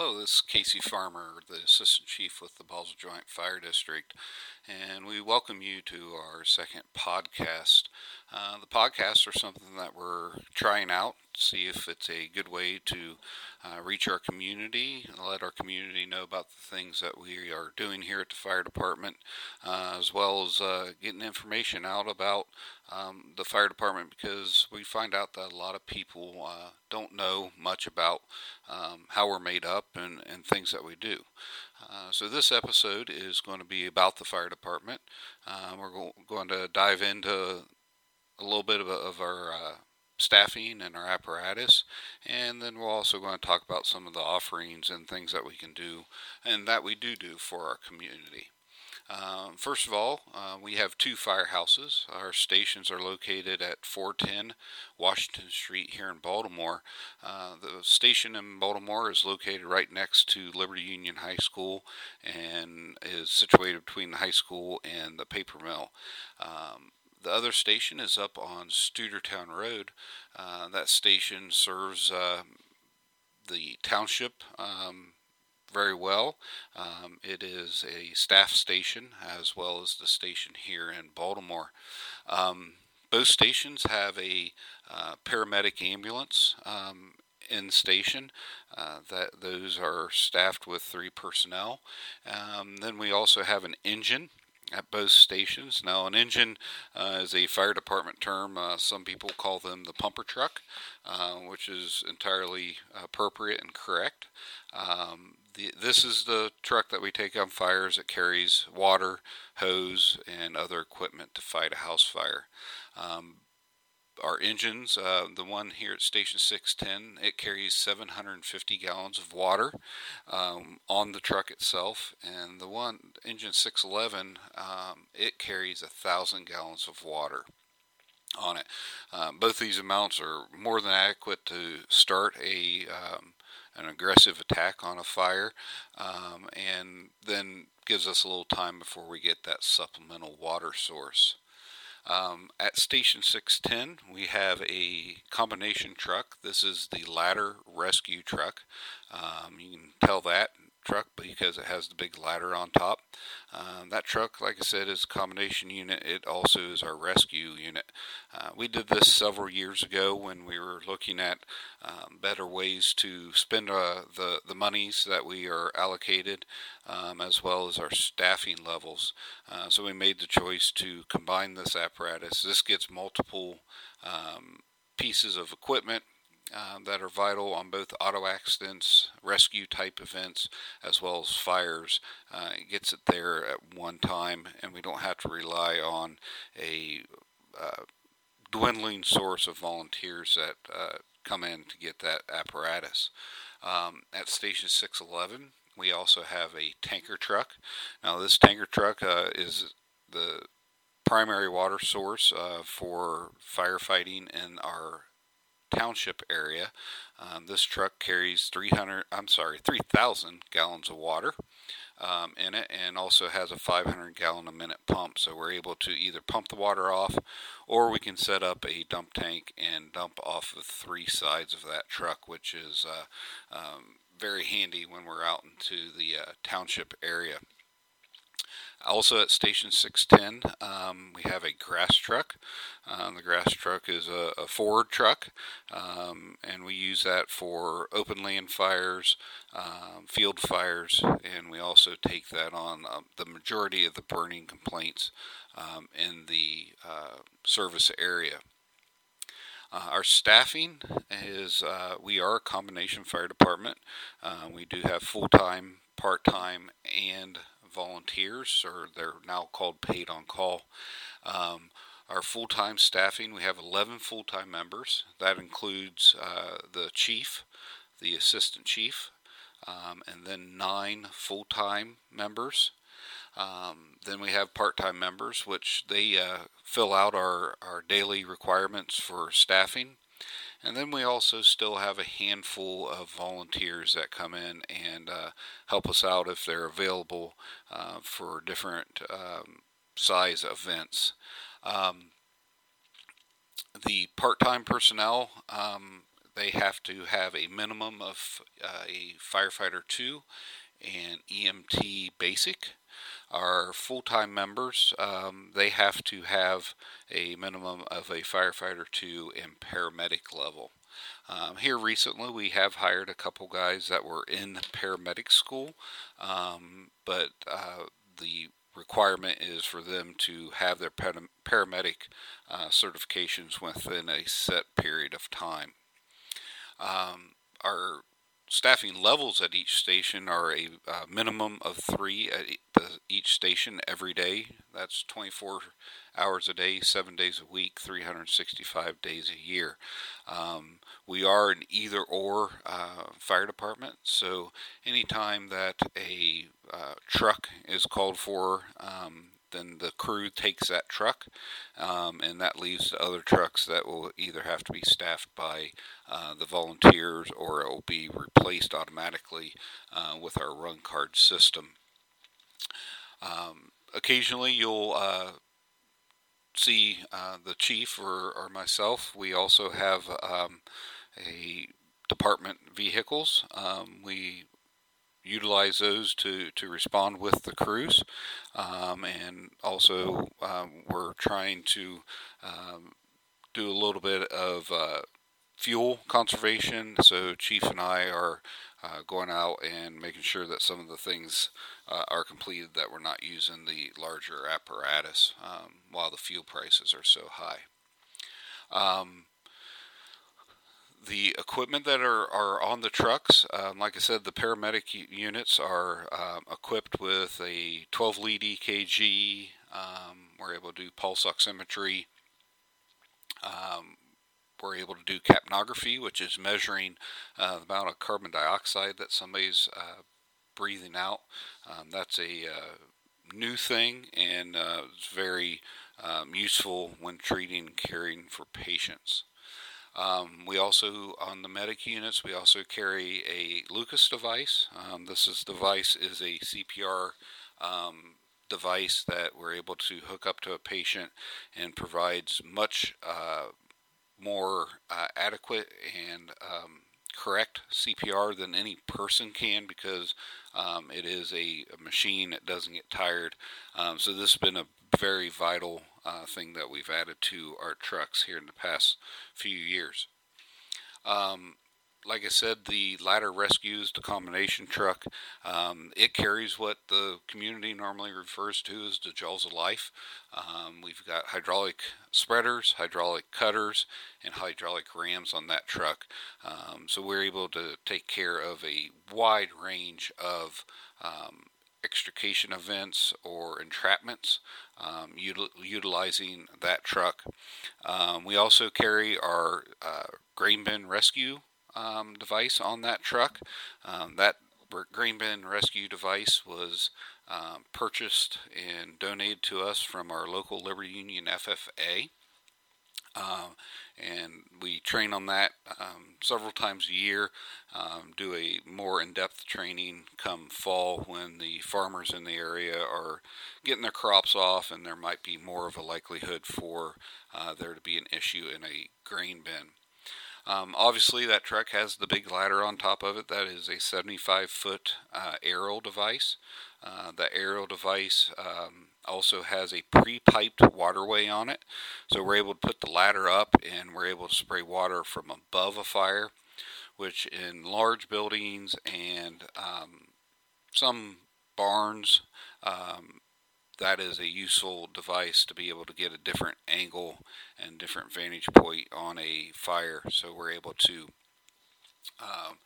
Hello, this is Casey Farmer, the Assistant Chief with the Basil Joint Fire District, and we welcome you to our second podcast. Uh, the podcasts are something that we're trying out, to see if it's a good way to uh, reach our community and let our community know about the things that we are doing here at the fire department, uh, as well as uh, getting information out about um, the fire department because we find out that a lot of people uh, don't know much about um, how we're made up and, and things that we do. Uh, so this episode is going to be about the fire department. Uh, we're go- going to dive into a little bit of, of our uh, staffing and our apparatus, and then we're also going to talk about some of the offerings and things that we can do and that we do do for our community. Um, first of all, uh, we have two firehouses. Our stations are located at 410 Washington Street here in Baltimore. Uh, the station in Baltimore is located right next to Liberty Union High School and is situated between the high school and the paper mill. Um, the other station is up on Stoudertown Road. Uh, that station serves uh, the township. Um, very well. Um, it is a staff station as well as the station here in Baltimore. Um, both stations have a uh, paramedic ambulance um, in station. Uh, that those are staffed with three personnel. Um, then we also have an engine at both stations. Now, an engine uh, is a fire department term. Uh, some people call them the pumper truck, uh, which is entirely appropriate and correct. Um, the, this is the truck that we take on fires. It carries water, hose, and other equipment to fight a house fire. Um, our engines, uh, the one here at Station 610, it carries 750 gallons of water um, on the truck itself, and the one engine 611, um, it carries a thousand gallons of water on it. Um, both these amounts are more than adequate to start a um, an aggressive attack on a fire, um, and then gives us a little time before we get that supplemental water source. Um, at Station 610, we have a combination truck. This is the ladder rescue truck. Um, you can tell that truck because it has the big ladder on top. Um, that truck, like I said, is a combination unit. It also is our rescue unit. Uh, we did this several years ago when we were looking at um, better ways to spend uh, the, the monies that we are allocated um, as well as our staffing levels. Uh, so we made the choice to combine this apparatus. This gets multiple um, pieces of equipment uh, that are vital on both auto accidents, rescue type events, as well as fires. Uh, it gets it there at one time, and we don't have to rely on a uh, dwindling source of volunteers that uh, come in to get that apparatus. Um, at Station 611, we also have a tanker truck. Now, this tanker truck uh, is the primary water source for firefighting in our township area. Um, this truck carries 300, I'm sorry, 3,000 gallons of water um, in it and also has a 500 gallon a minute pump. So we're able to either pump the water off or we can set up a dump tank and dump off the three sides of that truck, which is uh, um, very handy when we're out into the uh, township area. Also at Station 610, um, we have a grass truck. Um, the grass truck is a, a Ford truck, um, and we use that for open land fires, um, field fires, and we also take that on uh, the majority of the burning complaints in the uh, service area. Uh, our staffing is uh, we are a combination fire department. Uh, we do have full time, part time, and volunteers, or they're now called paid on call. Um, our full time staffing, we have 11 full time members. That includes uh, the chief, the assistant chief, um, and then nine full time members. Um, then we have part time members, which they uh, fill out our, our daily requirements for staffing. And then we also still have a handful of volunteers that come in and uh, help us out if they're available uh, for different um, size events. Um, the part time personnel, um, they have to have a minimum of uh, a firefighter 2 and EMT basic. Our full time members, um, they have to have a minimum of a firefighter 2 and paramedic level. Um, here recently, we have hired a couple guys that were in paramedic school, um, but uh, the requirement is for them to have their paramedic uh, certifications within a set period of time. Um, our staffing levels at each station are a uh, minimum of three at each station every day. That's 24 hours a day, seven days a week, 365 days a year. Um, we are an either or uh, fire department, so anytime that a uh, truck is called for, um, then the crew takes that truck, um, and that leaves the other trucks that will either have to be staffed by uh, the volunteers or it will be replaced automatically uh, with our run card system. Um, occasionally, you'll uh, see uh, the chief or, or, myself. We also have um, a department vehicles. Um, we utilize those to, to respond with the crews. Um, and also, um, we're trying to um, do a little bit of uh, fuel conservation. So, Chief and I are uh, going out and making sure that some of the things uh, are completed that we're not using the larger apparatus um, while the fuel prices are so high. Um, the equipment that are, are on the trucks, um, like I said, the paramedic units are um, equipped with a 12 lead EKG. Um, we're able to do pulse oximetry. Um, we're able to do capnography, which is measuring uh, the amount of carbon dioxide that somebody's uh, breathing out. Um, that's a uh, new thing and uh, it's very um, useful when treating and caring for patients. Um, we also, on the medic units, we also carry a Lucas device. Um, this is device is a CPR um, device that we're able to hook up to a patient and provides much uh, more uh, adequate and um, correct CPR than any person can because um, it is a, a, machine that doesn't get tired. Um, so this has been a very vital uh, thing that we've added to our trucks here in the past few years. Um, like I said, the ladder rescues the combination truck. Um, it carries what the community normally refers to as the jaws of life. Um, we've got hydraulic spreaders, hydraulic cutters, and hydraulic rams on that truck. Um, so we're able to take care of a wide range of um, extrication events or entrapments um, util- utilizing that truck. Um, we also carry our uh, grain bin rescue um, device on that truck. Um, that grain bin rescue device was um, purchased and donated to us from our local Liberty Union FFA. Um, and we train on that um, several times a year. Um, do a more in-depth training come fall when the farmers in the area are getting their crops off, and there might be more of a likelihood for uh, there to be an issue in a grain bin. Um, obviously, that truck has the big ladder on top of it. That is a 75 foot uh, aerial device. Uh, the aerial device um, also has a pre piped waterway on it. So we're able to put the ladder up and we're able to spray water from above a fire, which in large buildings and um, some barns um, that is a useful device to be able to get a different angle and different vantage point on a fire so we're able to um,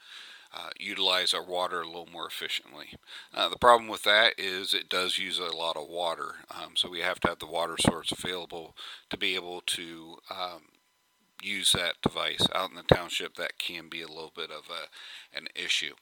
uh, utilize our water a little more efficiently. Uh, the problem with that is it does use a lot of water, um, so we have to have the water source available to be able to um, use that device out in the township. That can be a little bit of a, an issue.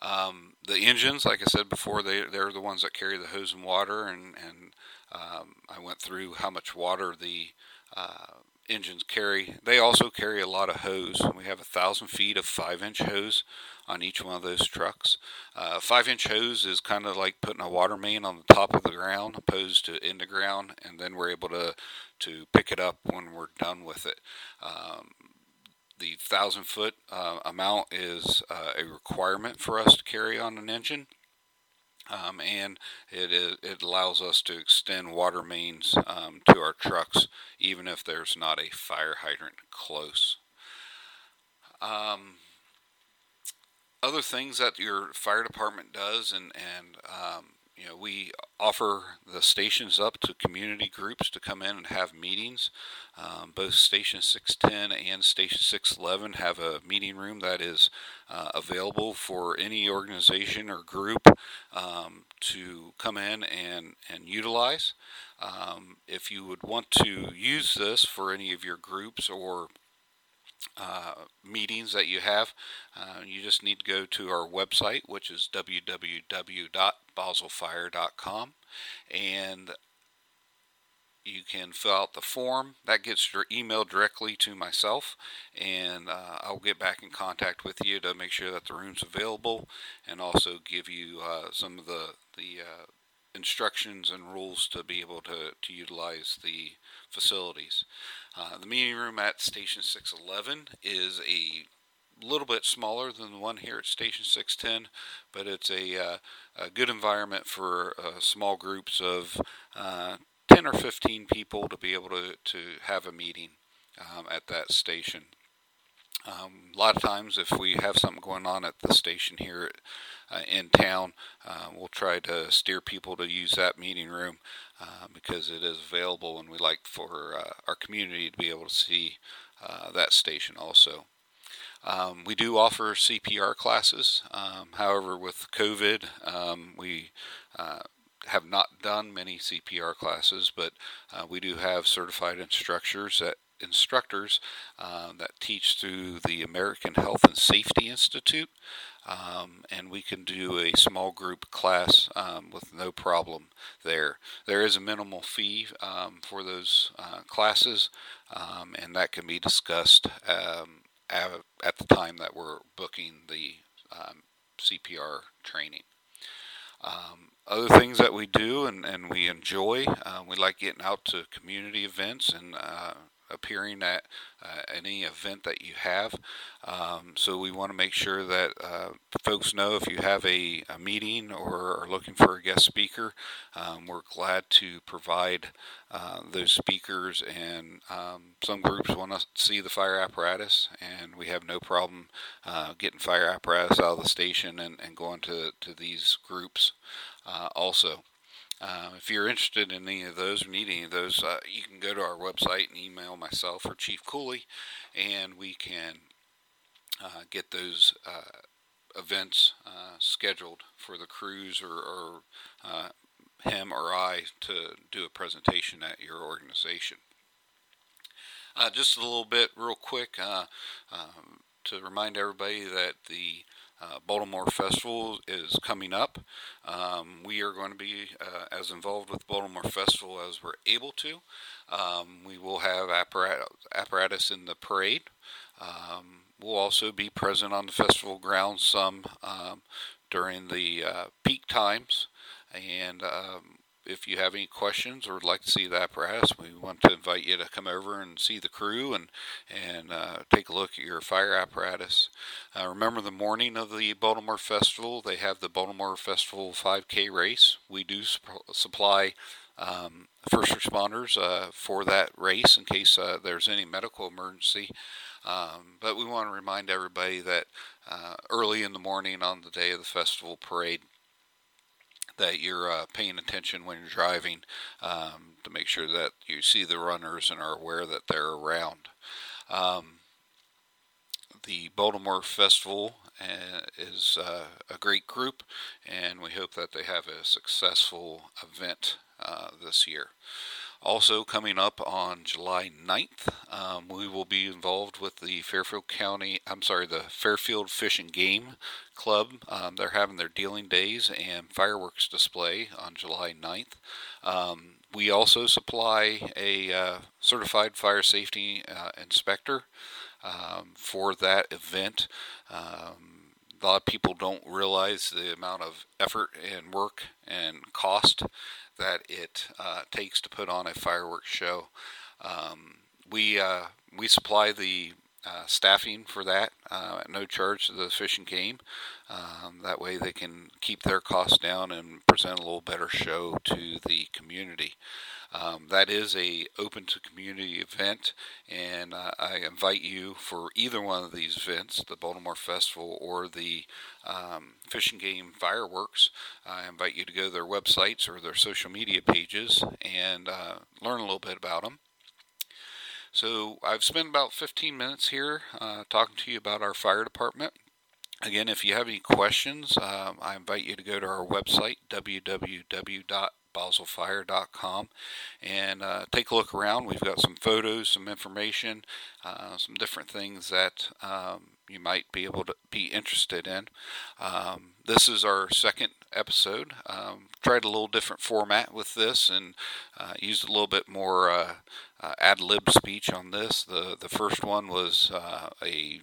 Um, the engines, like I said before, they they're the ones that carry the hose and water, and and um, I went through how much water the uh, engines carry. They also carry a lot of hose. We have a thousand feet of five-inch hose on each one of those trucks. Uh, five-inch hose is kind of like putting a water main on the top of the ground, opposed to in the ground, and then we're able to to pick it up when we're done with it. Um, the thousand foot uh, amount is uh, a requirement for us to carry on an engine. Um, and it, it allows us to extend water mains um, to our trucks even if there's not a fire hydrant close. Um, other things that your fire department does, and and um, you know, we offer the stations up to community groups to come in and have meetings. Um, both Station 610 and Station 611 have a meeting room that is uh, available for any organization or group um, to come in and, and utilize. Um, if you would want to use this for any of your groups or uh, meetings that you have, uh, you just need to go to our website, which is www.basilfire.com, and you can fill out the form. That gets your email directly to myself, and uh, I'll get back in contact with you to make sure that the room's available, and also give you uh, some of the the uh, instructions and rules to be able to, to utilize the facilities. Uh, the meeting room at Station 611 is a little bit smaller than the one here at Station 610, but it's a, uh, a good environment for uh, small groups of uh, 10 or 15 people to be able to, to have a meeting um, at that station. Um, a lot of times, if we have something going on at the station here uh, in town, uh, we'll try to steer people to use that meeting room uh, because it is available, and we like for uh, our community to be able to see uh, that station also. Um, we do offer CPR classes. Um, however, with COVID, um, we uh, have not done many CPR classes, but we do have certified instructors that instructors uh, that teach through the American Health and Safety Institute. Um, and we can do a small group class um, with no problem there. There is a minimal fee um, for those uh, classes, um, and that can be discussed um, at, the time that we're booking the um, CPR training. other things that we do and, and we enjoy, uh, we like getting out to community events and uh, appearing at uh, any event that you have. Um, so we want to make sure that uh, folks know if you have a, a, meeting or are looking for a guest speaker, um, we're glad to provide uh, those speakers. And um, some groups want to see the fire apparatus, and we have no problem uh, getting fire apparatus out of the station and, and going to, to these groups uh, also. Um, if you're interested in any of those or need any of those, uh, you can go to our website and email myself or Chief Cooley, and we can uh, get those uh, events uh, scheduled for the crews or, or uh, him or I to do a presentation at your organization. Uh, just a little bit, real quick, um, to remind everybody that the uh, Baltimore Festival is coming up. Um, we are going to be uh, as involved with Baltimore Festival as we're able to. Um, we will have apparatus, in the parade. Um, we'll also be present on the festival grounds some um, during the uh, peak times, and um, if you have any questions or would like to see the apparatus, we want to invite you to come over and see the crew and and uh, take a look at your fire apparatus. Uh, remember the morning of the Baltimore Festival, they have the Baltimore Festival 5K race. We do sup- supply um, first responders uh, for that race in case uh, there's any medical emergency. Um, but we want to remind everybody that uh, early in the morning on the day of the festival parade, that you're uh, paying attention when you're driving um, to make sure that you see the runners and are aware that they're around. Um, the Baltimore Festival uh, is uh, a great group, and we hope that they have a successful event uh, this year. Also, coming up on July 9th, um, we will be involved with the Fairfield County, I'm sorry, the Fairfield Fish and Game Club. Um, they're having their dealing days and fireworks display on July 9th. Um, we also supply a uh, certified fire safety uh, inspector um, for that event. Um, a lot of people don't realize the amount of effort and work and cost that it uh, takes to put on a fireworks show. Um, we uh, we supply the uh, staffing for that uh, at no charge to the Fish and Game. Um, that way they can keep their costs down and present a little better show to the community. Um, that is a open to community event, and uh, I invite you for either one of these events, the Baltimore Festival or the um, Fish and Game Fireworks. I invite you to go to their websites or their social media pages and uh, learn a little bit about them. So I've spent about 15 minutes here uh, talking to you about our fire department. Again, if you have any questions, um, I invite you to go to our website, www.basilfire.com, and uh, take a look around. We've got some photos, some information, uh, some different things that um, you might be able to be interested in. Um, this is our second episode. Um, tried a little different format with this and uh, used a little bit more uh, ad lib speech on this. The the first one was uh, a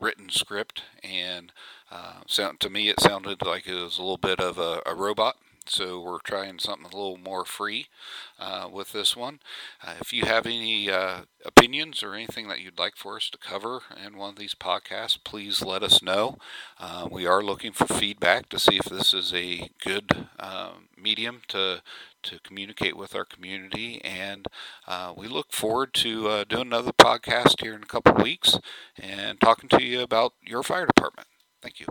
written script, and uh, sound, to me it sounded like it was a little bit of a, a robot so we're trying something a little more free uh, with this one. Uh, if you have any uh, opinions or anything that you'd like for us to cover in one of these podcasts, please let us know. We are looking for feedback to see if this is a good um, medium to to communicate with our community, and uh, we look forward to uh, doing another podcast here in a couple weeks and talking to you about your fire department. Thank you.